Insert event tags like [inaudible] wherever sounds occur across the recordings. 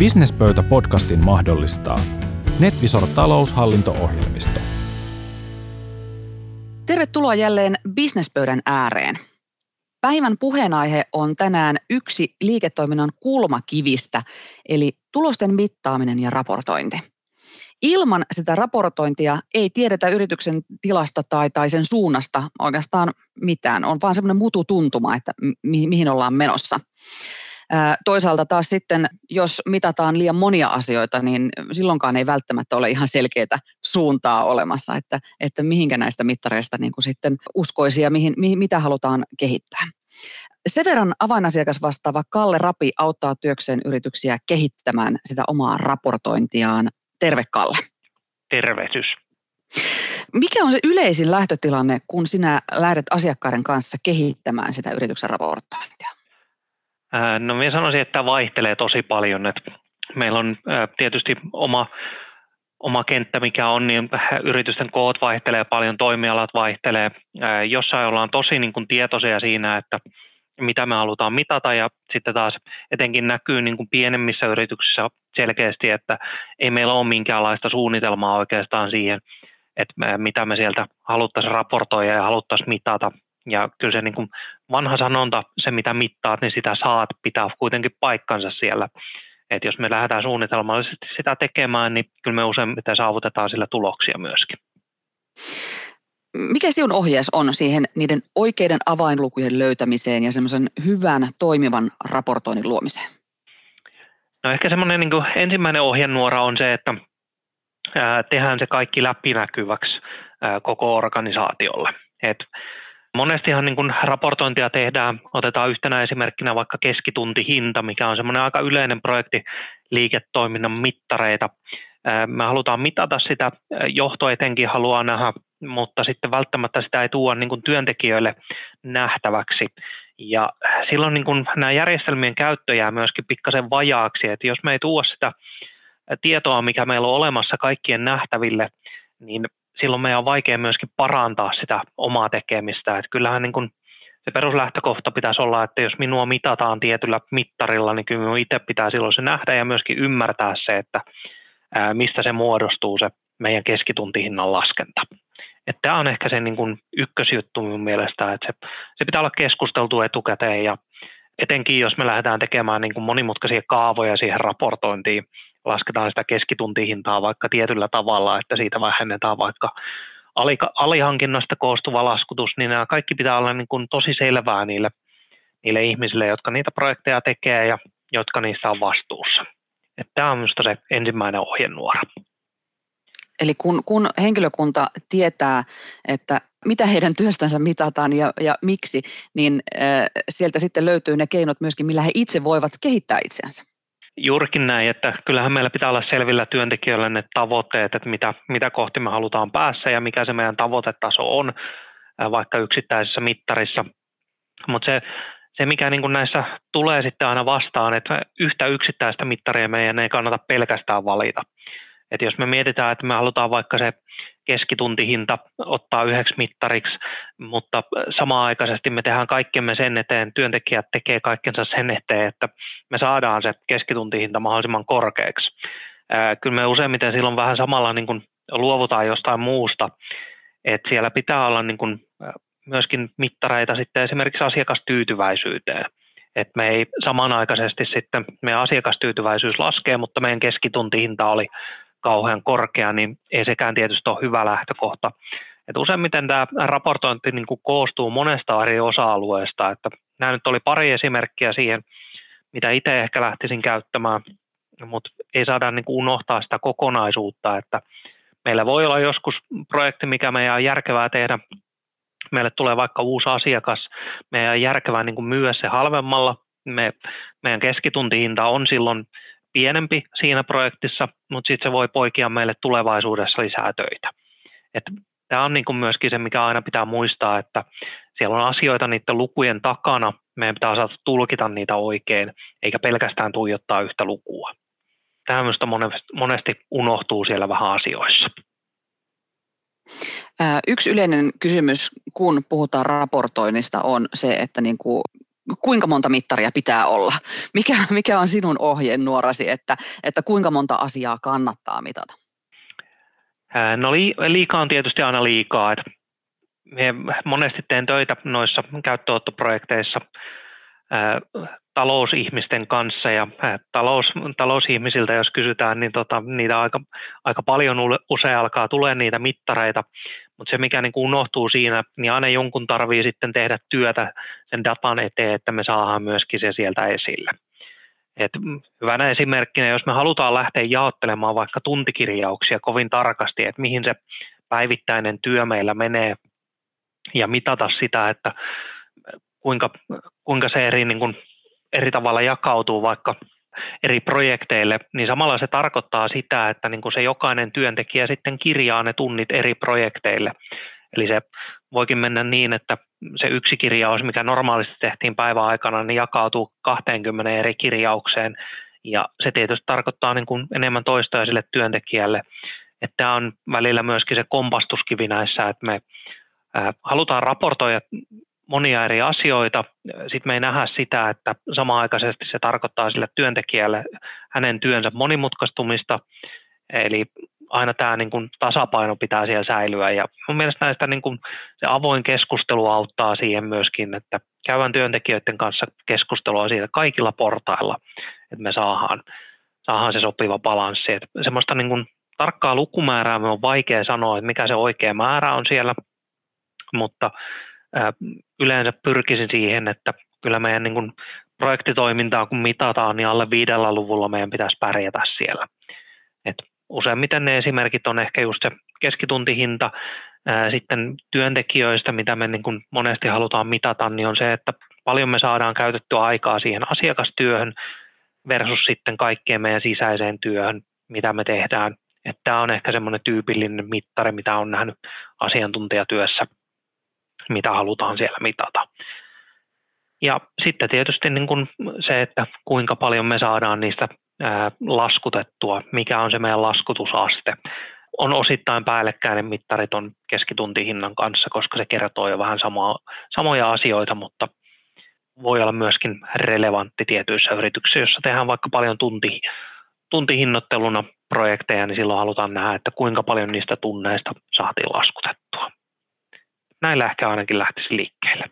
Businesspöytä-podcastin mahdollistaa NetVisor taloushallinto-ohjelmisto. Tervetuloa jälleen Businesspöydän ääreen. Päivän puheenaihe on tänään yksi liiketoiminnan kulmakivistä, eli tulosten mittaaminen ja raportointi. Ilman sitä raportointia ei tiedetä yrityksen tilasta tai, tai sen suunnasta oikeastaan mitään. On vaan semmoinen mutu tuntuma, että mi- mihin ollaan menossa. Toisaalta taas sitten, jos mitataan liian monia asioita, niin silloinkaan ei välttämättä ole ihan selkeää suuntaa olemassa, että, että mihinkä näistä mittareista niin kuin sitten uskoisi ja mihin, mihin, mitä halutaan kehittää. Severan avainasiakas vastaava Kalle Rapi auttaa työkseen yrityksiä kehittämään sitä omaa raportointiaan. Terve Kalle. Tervehdys. Mikä on se yleisin lähtötilanne, kun sinä lähdet asiakkaiden kanssa kehittämään sitä yrityksen raportointia? No minä sanoisin, että tämä vaihtelee tosi paljon. Että meillä on tietysti oma, oma kenttä, mikä on, niin [laughs] yritysten koot vaihtelee paljon, toimialat vaihtelee. Jossain ollaan tosi niin kuin tietoisia siinä, että mitä me halutaan mitata ja sitten taas etenkin näkyy niin kuin pienemmissä yrityksissä selkeästi, että ei meillä ole minkäänlaista suunnitelmaa oikeastaan siihen, että mitä me sieltä haluttaisiin raportoida ja haluttaisiin mitata. Ja kyllä se niin kuin vanha sanonta, se mitä mittaat, niin sitä saat, pitää kuitenkin paikkansa siellä. Et jos me lähdetään suunnitelmallisesti sitä tekemään, niin kyllä me useimmiten saavutetaan sillä tuloksia myöskin. Mikä sinun ohjees on siihen niiden oikeiden avainlukujen löytämiseen ja semmoisen hyvän toimivan raportoinnin luomiseen? No ehkä semmoinen niin ensimmäinen ohjenuora on se, että tehdään se kaikki läpinäkyväksi koko organisaatiolle. Et Monestihan niin kun raportointia tehdään, otetaan yhtenä esimerkkinä vaikka keskituntihinta, mikä on semmoinen aika yleinen projekti liiketoiminnan mittareita. Me halutaan mitata sitä, johto etenkin haluaa nähdä, mutta sitten välttämättä sitä ei tuoda niin työntekijöille nähtäväksi. Ja silloin niin kun nämä järjestelmien käyttö jää myöskin pikkasen vajaaksi, että jos me ei tuo sitä tietoa, mikä meillä on olemassa kaikkien nähtäville, niin silloin meidän on vaikea myöskin parantaa sitä omaa tekemistä. Että kyllähän niin kuin se peruslähtökohta pitäisi olla, että jos minua mitataan tietyllä mittarilla, niin kyllä minun itse pitää silloin se nähdä ja myöskin ymmärtää se, että mistä se muodostuu se meidän keskituntihinnan laskenta. Että tämä on ehkä se niin ykkösjuttu minun mielestä, että se, se pitää olla keskusteltu etukäteen ja etenkin jos me lähdetään tekemään niin kuin monimutkaisia kaavoja siihen raportointiin, lasketaan sitä keskituntihintaa vaikka tietyllä tavalla, että siitä vähennetään vaikka alihankinnasta koostuva laskutus, niin nämä kaikki pitää olla niin kuin tosi selvää niille, niille ihmisille, jotka niitä projekteja tekee ja jotka niistä on vastuussa. Että tämä on minusta se ensimmäinen ohjenuora. Eli kun, kun henkilökunta tietää, että mitä heidän työstänsä mitataan ja, ja miksi, niin äh, sieltä sitten löytyy ne keinot myöskin, millä he itse voivat kehittää itseänsä. Juurikin näin, että kyllähän meillä pitää olla selvillä työntekijöille ne tavoitteet, että mitä, mitä kohti me halutaan päässä ja mikä se meidän tavoitetaso on vaikka yksittäisessä mittarissa. Mutta se, se, mikä niin näissä tulee sitten aina vastaan, että yhtä yksittäistä mittaria meidän ei kannata pelkästään valita. Et jos me mietitään, että me halutaan vaikka se keskituntihinta ottaa yhdeksi mittariksi, mutta samaan aikaisesti me tehdään kaikkemme sen eteen, työntekijät tekee kaikkensa sen eteen, että me saadaan se keskituntihinta mahdollisimman korkeaksi. Kyllä me useimmiten silloin vähän samalla niin kuin luovutaan jostain muusta, että siellä pitää olla niin kuin myöskin mittareita sitten esimerkiksi asiakastyytyväisyyteen. että me ei samanaikaisesti sitten meidän asiakastyytyväisyys laskee, mutta meidän keskituntihinta oli kauhean korkea, niin ei sekään tietysti ole hyvä lähtökohta. Et useimmiten tämä raportointi niin kuin koostuu monesta eri osa-alueesta. Että nämä nyt oli pari esimerkkiä siihen, mitä itse ehkä lähtisin käyttämään, mutta ei saada niin kuin unohtaa sitä kokonaisuutta, että meillä voi olla joskus projekti, mikä meidän on järkevää tehdä. Meille tulee vaikka uusi asiakas, meidän on järkevää niin kuin myyä se halvemmalla. Me, meidän keskituntihinta on silloin pienempi siinä projektissa, mutta sitten se voi poikia meille tulevaisuudessa lisää töitä. Tämä on niin myöskin se, mikä aina pitää muistaa, että siellä on asioita niiden lukujen takana, meidän pitää osata tulkita niitä oikein, eikä pelkästään tuijottaa yhtä lukua. Tämä monesti unohtuu siellä vähän asioissa. Yksi yleinen kysymys, kun puhutaan raportoinnista, on se, että niin kuin kuinka monta mittaria pitää olla? Mikä, mikä on sinun ohjenuorasi, että, että kuinka monta asiaa kannattaa mitata? No liikaa on tietysti aina liikaa. Että monesti teen töitä noissa käyttöottoprojekteissa talousihmisten kanssa ja talous, talousihmisiltä, jos kysytään, niin tota, niitä aika, aika paljon usein alkaa tulee niitä mittareita, mutta se mikä niin unohtuu siinä, niin aina jonkun tarvii sitten tehdä työtä sen datan eteen, että me saadaan myöskin se sieltä esille. Et hyvänä esimerkkinä, jos me halutaan lähteä jaottelemaan vaikka tuntikirjauksia kovin tarkasti, että mihin se päivittäinen työ meillä menee ja mitata sitä, että kuinka, kuinka se eri, niin kuin, eri tavalla jakautuu vaikka eri projekteille, niin samalla se tarkoittaa sitä, että niin kuin se jokainen työntekijä sitten kirjaa ne tunnit eri projekteille. Eli se voikin mennä niin, että se yksi kirjaus, mikä normaalisti tehtiin päivän aikana, niin jakautuu 20 eri kirjaukseen. Ja se tietysti tarkoittaa niin kuin enemmän toistoja sille työntekijälle. Että tämä on välillä myöskin se kompastuskivi näissä, että me halutaan raportoida monia eri asioita. Sitten me ei nähdä sitä, että samaaikaisesti se tarkoittaa sille työntekijälle hänen työnsä monimutkaistumista, eli aina tämä niin kuin tasapaino pitää siellä säilyä. Ja mun mielestä näistä niin kuin se avoin keskustelu auttaa siihen myöskin, että käydään työntekijöiden kanssa keskustelua siitä kaikilla portailla, että me saadaan, saadaan se sopiva balanssi. Että semmoista niin kuin tarkkaa lukumäärää me on vaikea sanoa, että mikä se oikea määrä on siellä, mutta yleensä pyrkisin siihen, että kyllä meidän niin kuin projektitoimintaa kun mitataan, niin alle viidellä luvulla meidän pitäisi pärjätä siellä. Et useimmiten ne esimerkit on ehkä just se keskituntihinta, sitten työntekijöistä, mitä me niin kuin monesti halutaan mitata, niin on se, että paljon me saadaan käytettyä aikaa siihen asiakastyöhön versus sitten kaikkeen meidän sisäiseen työhön, mitä me tehdään. Että tämä on ehkä semmoinen tyypillinen mittari, mitä on nähnyt asiantuntijatyössä mitä halutaan siellä mitata. Ja sitten tietysti niin kuin se, että kuinka paljon me saadaan niistä laskutettua, mikä on se meidän laskutusaste. On osittain päällekkäinen mittari on keskituntihinnan kanssa, koska se kertoo jo vähän samaa, samoja asioita, mutta voi olla myöskin relevantti tietyissä yrityksissä, jossa tehdään vaikka paljon tunti, tuntihinnoitteluna projekteja, niin silloin halutaan nähdä, että kuinka paljon niistä tunneista saatiin laskutettua näillä ehkä ainakin lähtisi liikkeelle.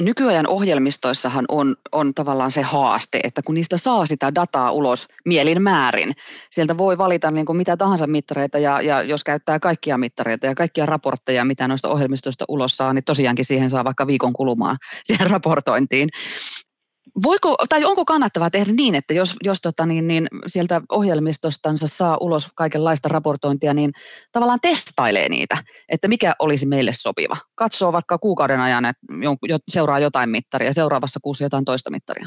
Nykyajan ohjelmistoissahan on, on tavallaan se haaste, että kun niistä saa sitä dataa ulos mielin määrin, sieltä voi valita niin kuin mitä tahansa mittareita ja, ja jos käyttää kaikkia mittareita ja kaikkia raportteja, mitä noista ohjelmistoista ulos saa, niin tosiaankin siihen saa vaikka viikon kulumaan [laughs] siihen raportointiin voiko, tai onko kannattavaa tehdä niin, että jos, jos tota niin, niin sieltä ohjelmistostansa saa ulos kaikenlaista raportointia, niin tavallaan testailee niitä, että mikä olisi meille sopiva. Katsoo vaikka kuukauden ajan, että seuraa jotain mittaria, seuraavassa kuussa jotain toista mittaria.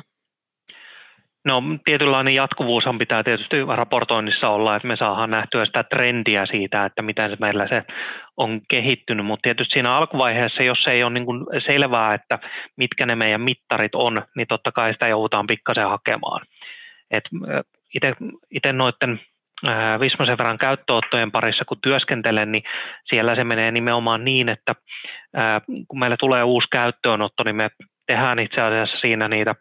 No tietynlainen jatkuvuushan pitää tietysti raportoinnissa olla, että me saadaan nähtyä sitä trendiä siitä, että miten se meillä se on kehittynyt, mutta tietysti siinä alkuvaiheessa, jos ei ole niin kuin selvää, että mitkä ne meidän mittarit on, niin totta kai sitä joudutaan pikkasen hakemaan. Itse noiden Vismasen verran käyttöottojen parissa, kun työskentelen, niin siellä se menee nimenomaan niin, että kun meillä tulee uusi käyttöönotto, niin me tehdään itse asiassa siinä niitä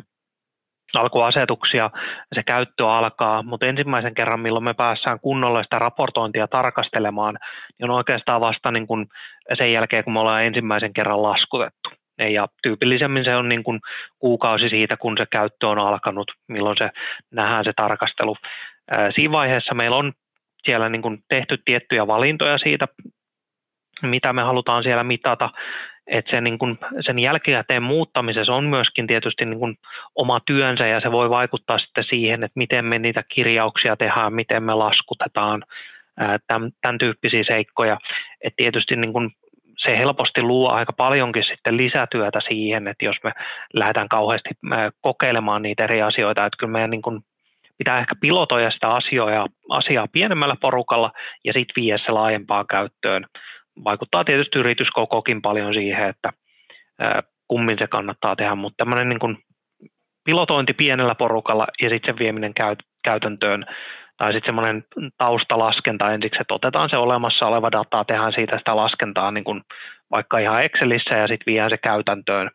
alkuasetuksia, se käyttö alkaa, mutta ensimmäisen kerran, milloin me päässään kunnolla sitä raportointia tarkastelemaan, niin on oikeastaan vasta niin kuin sen jälkeen, kun me ollaan ensimmäisen kerran laskutettu. Ja tyypillisemmin se on niin kuin kuukausi siitä, kun se käyttö on alkanut, milloin se nähdään se tarkastelu. Siinä vaiheessa meillä on siellä niin kuin tehty tiettyjä valintoja siitä, mitä me halutaan siellä mitata, että sen, niin kun, sen jälkikäteen muuttamisessa on myöskin tietysti niin kun oma työnsä ja se voi vaikuttaa sitten siihen, että miten me niitä kirjauksia tehdään, miten me laskutetaan, tämän, tämän tyyppisiä seikkoja. Et tietysti niin kun se helposti luo aika paljonkin sitten lisätyötä siihen, että jos me lähdetään kauheasti kokeilemaan niitä eri asioita, että kyllä meidän niin kun pitää ehkä pilotoida sitä asiaa, asiaa pienemmällä porukalla ja sitten viedä se laajempaan käyttöön vaikuttaa tietysti yrityskokokin paljon siihen, että kummin se kannattaa tehdä, mutta tämmöinen niin kuin pilotointi pienellä porukalla ja sitten sen vieminen käytäntöön tai sitten semmoinen taustalaskenta ensiksi, että otetaan se olemassa oleva data, tehdään siitä sitä laskentaa niin kuin vaikka ihan Excelissä ja sitten viedään se käytäntöön,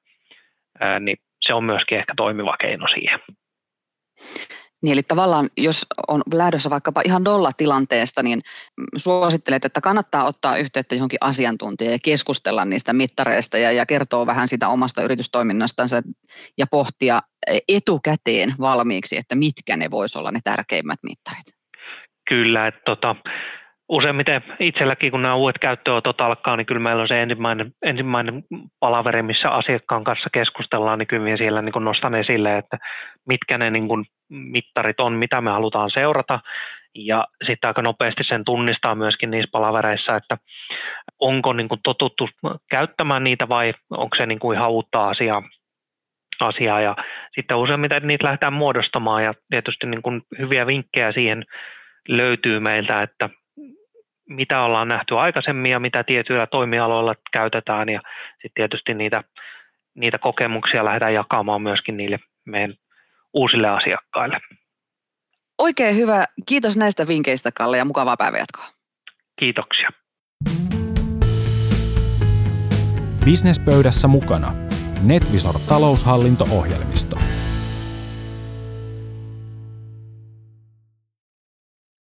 niin se on myöskin ehkä toimiva keino siihen. Niin eli tavallaan, jos on lähdössä vaikkapa ihan nollatilanteesta, niin suosittelet, että kannattaa ottaa yhteyttä johonkin asiantuntijaan ja keskustella niistä mittareista ja, ja kertoa vähän sitä omasta yritystoiminnastansa ja pohtia etukäteen valmiiksi, että mitkä ne voisi olla ne tärkeimmät mittarit. Kyllä, että tota, useimmiten itselläkin, kun nämä uudet käyttöönotot alkaa, niin kyllä meillä on se ensimmäinen, ensimmäinen palaveri, missä asiakkaan kanssa keskustellaan, niin kyllä siellä niin nostan esille, että mitkä ne niin kuin mittarit on, mitä me halutaan seurata, ja sitten aika nopeasti sen tunnistaa myöskin niissä palavereissa, että onko niin kuin totuttu käyttämään niitä vai onko se niin kuin ihan uutta asiaa, asiaa. ja sitten useimmiten niitä lähdetään muodostamaan ja tietysti niin kuin hyviä vinkkejä siihen löytyy meiltä, että mitä ollaan nähty aikaisemmin ja mitä tietyillä toimialoilla käytetään ja sitten tietysti niitä, niitä kokemuksia lähdetään jakamaan myöskin niille meidän uusille asiakkaille. Oikein hyvä. Kiitos näistä vinkkeistä, Kalle, ja mukavaa päivänjatkoa. Kiitoksia. Businesspöydässä mukana Netvisor taloushallinto-ohjelmisto.